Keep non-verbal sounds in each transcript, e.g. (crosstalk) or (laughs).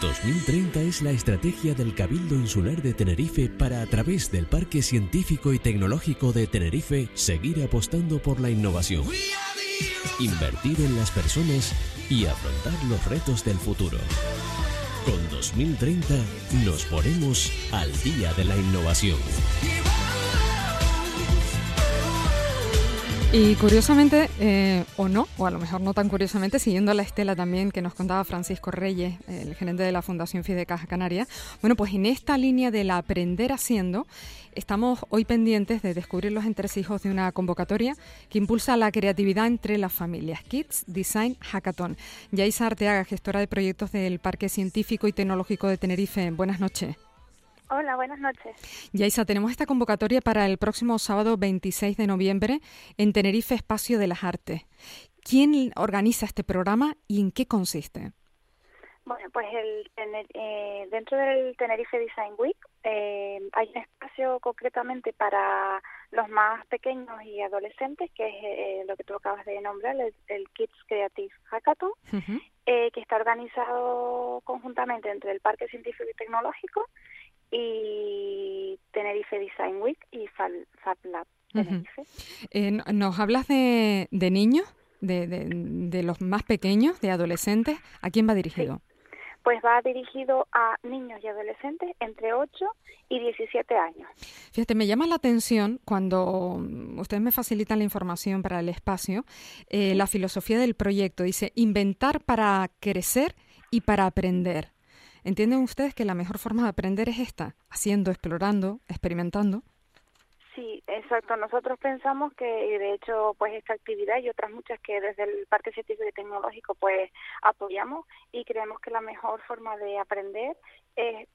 2030 es la estrategia del Cabildo Insular de Tenerife para, a través del Parque Científico y Tecnológico de Tenerife, seguir apostando por la innovación, invertir en las personas y afrontar los retos del futuro. Con 2030 nos ponemos al día de la innovación. Y curiosamente, eh, o no, o a lo mejor no tan curiosamente, siguiendo la estela también que nos contaba Francisco Reyes, el gerente de la Fundación Fide Caja Canaria, bueno, pues en esta línea del aprender haciendo, estamos hoy pendientes de descubrir los entresijos de una convocatoria que impulsa la creatividad entre las familias, Kids Design Hackathon. Yaisa Arteaga, gestora de proyectos del Parque Científico y Tecnológico de Tenerife, buenas noches. Hola, buenas noches. Yaisa, tenemos esta convocatoria para el próximo sábado 26 de noviembre en Tenerife Espacio de las Artes. ¿Quién organiza este programa y en qué consiste? Bueno, pues el, eh, dentro del Tenerife Design Week eh, hay un espacio concretamente para los más pequeños y adolescentes, que es eh, lo que tú acabas de nombrar, el, Kids Creative Hackathon, que está organizado conjuntamente entre el Parque Científico y Tecnológico y Tenerife Design Week y Fab, Lab Tenerife. Eh, ¿Nos hablas de, de niños, de, de, los más pequeños, de adolescentes? ¿A quién va dirigido? Pues va dirigido a niños y adolescentes entre 8 y 17 años. Fíjate, me llama la atención cuando ustedes me facilitan la información para el espacio, eh, la filosofía del proyecto dice inventar para crecer y para aprender. ¿Entienden ustedes que la mejor forma de aprender es esta? Haciendo, explorando, experimentando. Sí, exacto. Nosotros pensamos que, de hecho, pues esta actividad y otras muchas que desde el Parque Científico y Tecnológico pues apoyamos y creemos que la mejor forma de aprender es,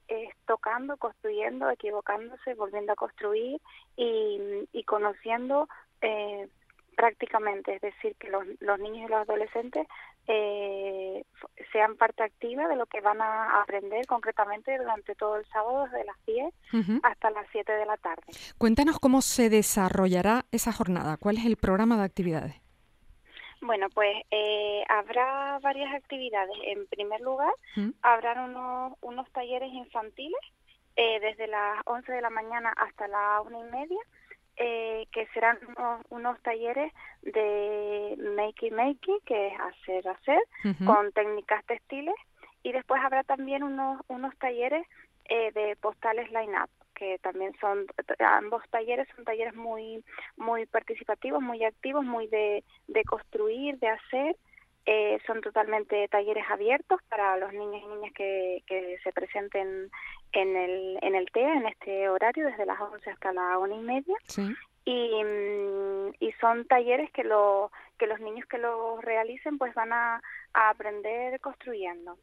tocando, construyendo, equivocándose, volviendo a construir y, y conociendo eh, prácticamente, es decir, que los, los niños y los adolescentes eh, sean parte activa de lo que van a aprender concretamente durante todo el sábado desde las 10 hasta las 7 de la tarde. Cuéntanos cómo se desarrollará esa jornada, cuál es el programa de actividades. Bueno, pues eh, habrá varias actividades. En primer lugar, habrá unos, unos talleres infantiles eh, desde las 11 de la mañana hasta la una y media eh, que serán unos, talleres de makey makey, que es hacer hacer, con técnicas textiles, y después habrá también unos, unos talleres eh, de postales line-up que también son ambos talleres son talleres muy muy participativos muy activos muy de, de construir de hacer. Eh, son totalmente talleres abiertos para los niños y niñas que, que se presenten en el, en el TEA, en este horario, desde las 11 hasta la una y media. Y, mm, y son talleres que, lo, que los niños que los realicen pues van a, aprender construyendo.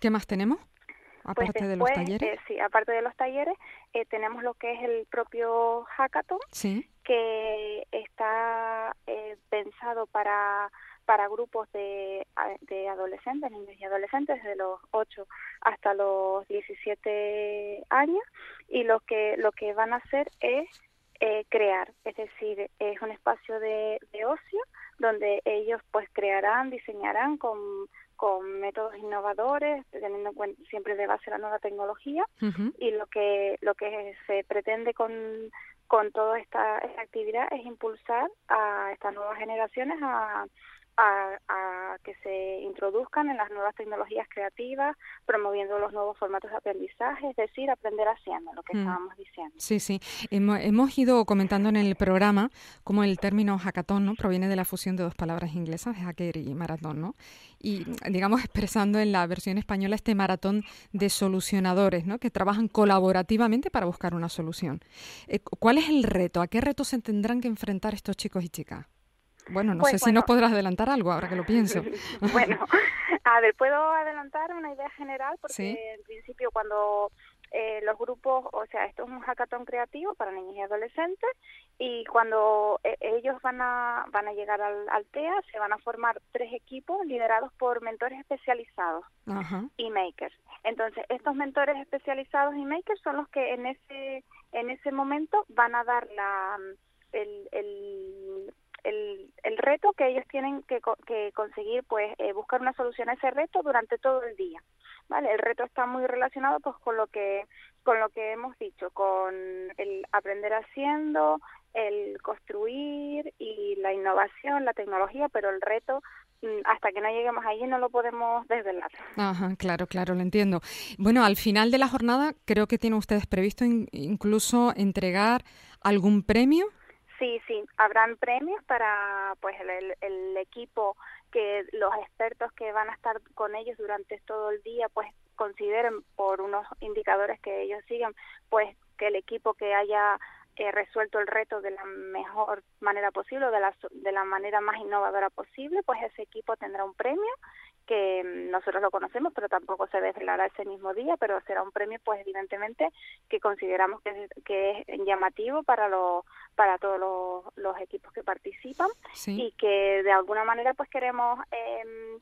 ¿Qué más tenemos? Pues aparte de los talleres. Eh, sí, aparte de los talleres, eh, tenemos lo que es el propio hackathon, que está eh, pensado para para grupos de, de adolescentes, niños y adolescentes, desde los 8 hasta los 17 años, y lo que, lo que van a hacer es eh, crear, es decir, es un espacio de, de ocio donde ellos pues crearán, diseñarán con, con métodos innovadores, teniendo en cuenta siempre de base la nueva tecnología y lo que lo que se pretende con con toda esta, esta actividad es impulsar a estas nuevas generaciones a, a, que se introduzcan en las nuevas tecnologías creativas, promoviendo los nuevos formatos de aprendizaje, es decir, aprender haciendo, lo que mm. estábamos diciendo. Sí, sí. Hemos, ido comentando en el programa cómo el término hackathon ¿no? proviene de la fusión de dos palabras inglesas, hacker y maratón, ¿no? Y, digamos, expresando en la versión española este maratón de solucionadores, ¿no? Que trabajan colaborativamente para buscar una solución. Eh, ¿Cuál es el reto? ¿A qué reto se tendrán que enfrentar estos chicos y chicas? Bueno, no pues sé si nos podrás adelantar algo ahora que lo pienso. (laughs) bueno, a ver, puedo adelantar una idea general porque en principio cuando eh, los grupos, o sea, esto es un hackathon creativo para niños y adolescentes y cuando eh, ellos van a van a llegar al, al, TEA se van a formar tres equipos liderados por mentores especializados y makers. Entonces, estos mentores especializados y makers son los que en ese en ese momento van a dar la el reto que ellos tienen que, que conseguir, pues, eh, buscar una solución a ese reto durante todo el día. ¿vale? El reto está muy relacionado pues con lo que con lo que hemos dicho, con el aprender haciendo, el construir y la innovación, la tecnología, pero el reto mm, hasta que no lleguemos allí no lo podemos desvelar. Ajá, claro, claro, lo entiendo. Bueno, al final de la jornada creo que tienen ustedes previsto incluso entregar algún premio. Sí, sí, habrán premios para pues el, el, equipo que los expertos que van a estar con ellos durante todo el día pues consideren por unos indicadores que ellos sigan pues que el equipo que haya eh, resuelto el reto de la mejor manera posible o de la, de la manera más innovadora posible, pues ese equipo tendrá un premio que nosotros lo conocemos, pero tampoco se desvelará ese mismo día, pero será un premio, pues evidentemente, que consideramos que, que es llamativo para los para todos los, los equipos que participan y que de alguna manera, pues queremos eh,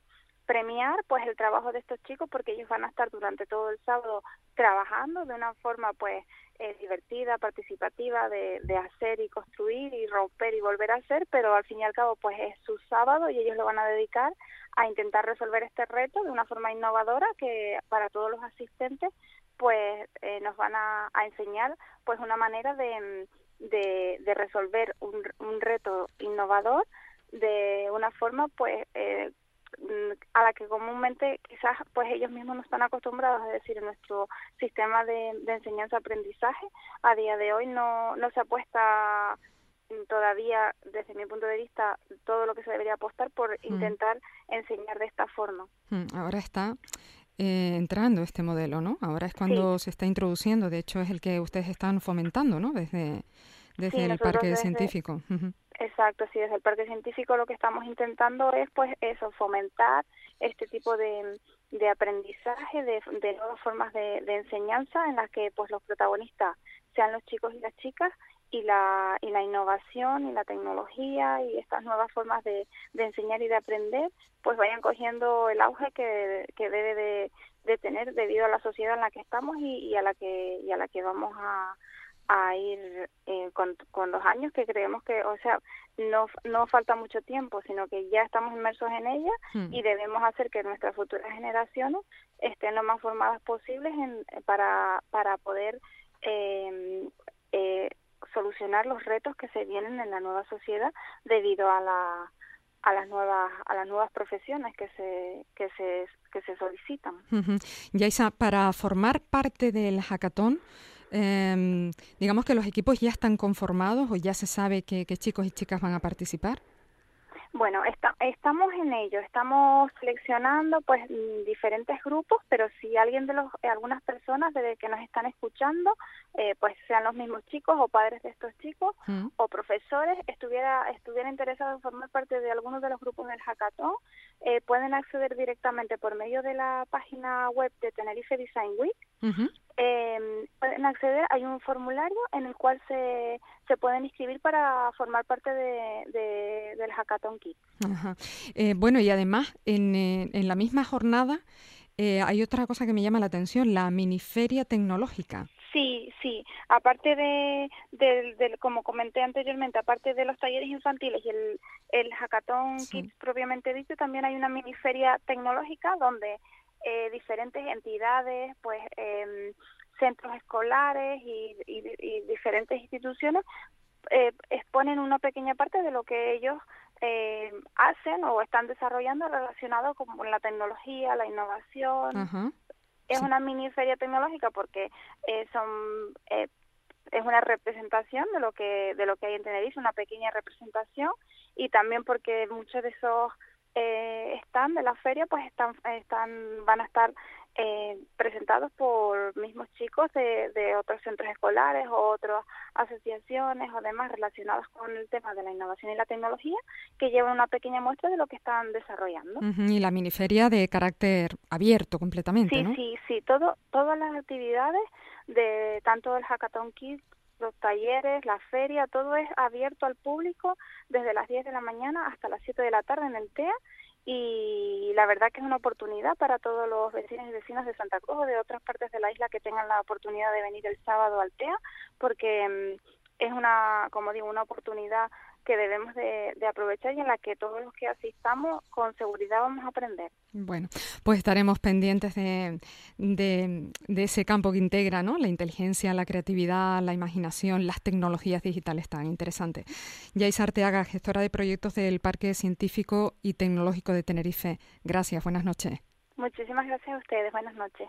premiar pues el trabajo de estos chicos porque ellos van a estar durante todo el sábado trabajando de una forma pues eh, divertida, participativa de, de hacer y construir y romper y volver a hacer, pero al fin y al cabo pues es su sábado y ellos lo van a dedicar a intentar resolver este reto de una forma innovadora que para todos los asistentes pues eh, nos van a, enseñar pues una manera de, de, de resolver un, un reto innovador de una forma pues eh, a la que comúnmente quizás pues ellos mismos no están acostumbrados, es decir, nuestro sistema de, enseñanza-aprendizaje a día de hoy no, no se apuesta todavía, desde mi punto de vista, todo lo que se debería apostar por mm. intentar enseñar de esta forma. Mm, ahora está eh, entrando este modelo, ¿no? Ahora es cuando se está introduciendo, de hecho es el que ustedes están fomentando, ¿no? Desde, desde el parque científico. Exacto, sí, desde el Parque Científico lo que estamos intentando es pues eso, fomentar este tipo de, de aprendizaje, de, de nuevas formas de, de, enseñanza en las que pues los protagonistas sean los chicos y las chicas y la, y la innovación y la tecnología y estas nuevas formas de, de enseñar y de aprender pues vayan cogiendo el auge que, que debe de, de tener debido a la sociedad en la que estamos y, y a la que y a la que vamos a, a ir eh, con, con, los años que creemos que, o sea, no, no falta mucho tiempo, sino que ya estamos inmersos en ella hmm. y debemos hacer que nuestras futuras generaciones estén lo más formadas posibles en, para, para poder eh, eh, solucionar los retos que se vienen en la nueva sociedad debido a la a las nuevas a las nuevas profesiones que se que se que se solicitan. Yaisa, para formar parte del hackathon eh, digamos que los equipos ya están conformados o ya se sabe qué chicos y chicas van a participar. Bueno, estamos en ello, estamos seleccionando pues diferentes grupos, pero si alguien de los, eh, algunas personas de que nos están escuchando, eh, pues sean los mismos chicos o padres de estos chicos mm. o profesores, estuviera, estuviera interesado en formar parte de algunos de los grupos del hackathon, eh, pueden acceder directamente por medio de la página web de Tenerife Design Week. Em, pueden acceder, hay un formulario en el cual se, se pueden inscribir para formar parte de, del Hackathon Kit. Eh, bueno, y además, en, eh, en la misma jornada eh, hay otra cosa que me llama la atención, la miniferia tecnológica. Sí, sí. Aparte de, de, como comenté anteriormente, aparte de los talleres infantiles y el, el Hackathon Kids propiamente dicho, también hay una miniferia tecnológica donde eh, diferentes entidades, pues eh, centros escolares y, y, diferentes instituciones eh, exponen una pequeña parte de lo que ellos eh, hacen o están desarrollando relacionado con la tecnología, la innovación. Es una mini feria tecnológica porque eh, son eh, es una representación de lo que de lo que hay en Tenerife, una pequeña representación. Y también porque muchos de esos eh, están de la feria pues están están van a estar eh, presentados por mismos chicos de, de otros centros escolares o otras asociaciones o demás relacionadas con el tema de la innovación y la tecnología que llevan una pequeña muestra de lo que están desarrollando. Y la miniferia de carácter abierto completamente, sí, ¿no? Sí, sí, todo, todas las actividades de tanto el Hackathon Kids los talleres, la feria, todo es abierto al público desde las 10 de la mañana hasta las 7 de la tarde en el TEA y la verdad que es una oportunidad para todos los vecinos y vecinas de Santa Cruz o de otras partes de la isla que tengan la oportunidad de venir el sábado al TEA porque mm, es una, como digo, una oportunidad que debemos de, aprovechar y en la que todos los que asistamos con seguridad vamos a aprender. Bueno, pues estaremos pendientes de, de, ese campo que integra ¿no? la inteligencia, la creatividad, la imaginación, las tecnologías digitales tan interesantes. Yais Arteaga, gestora de proyectos del Parque Científico y Tecnológico de Tenerife. Gracias, buenas noches. Muchísimas gracias a ustedes, buenas noches.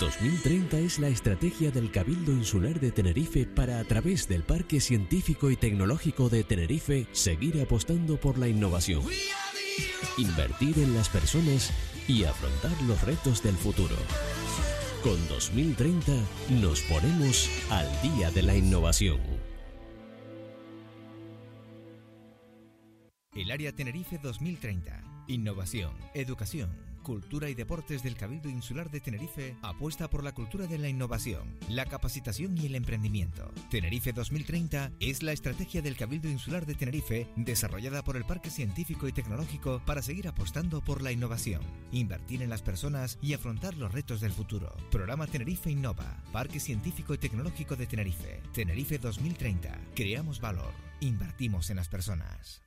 2030 es la estrategia del Cabildo Insular de Tenerife para a través del Parque Científico y Tecnológico de Tenerife seguir apostando por la innovación, invertir en las personas y afrontar los retos del futuro. Con 2030 nos ponemos al día de la innovación. El Área Tenerife 2030. Innovación, educación Cultura y Deportes del Cabildo Insular de Tenerife apuesta por la cultura de la innovación, la capacitación y el emprendimiento. Tenerife 2030 es la estrategia del Cabildo Insular de Tenerife desarrollada por el Parque Científico y Tecnológico para seguir apostando por la innovación, invertir en las personas y afrontar los retos del futuro. Programa Tenerife Innova, Parque Científico y Tecnológico de Tenerife. Tenerife 2030. Creamos valor. Invertimos en las personas.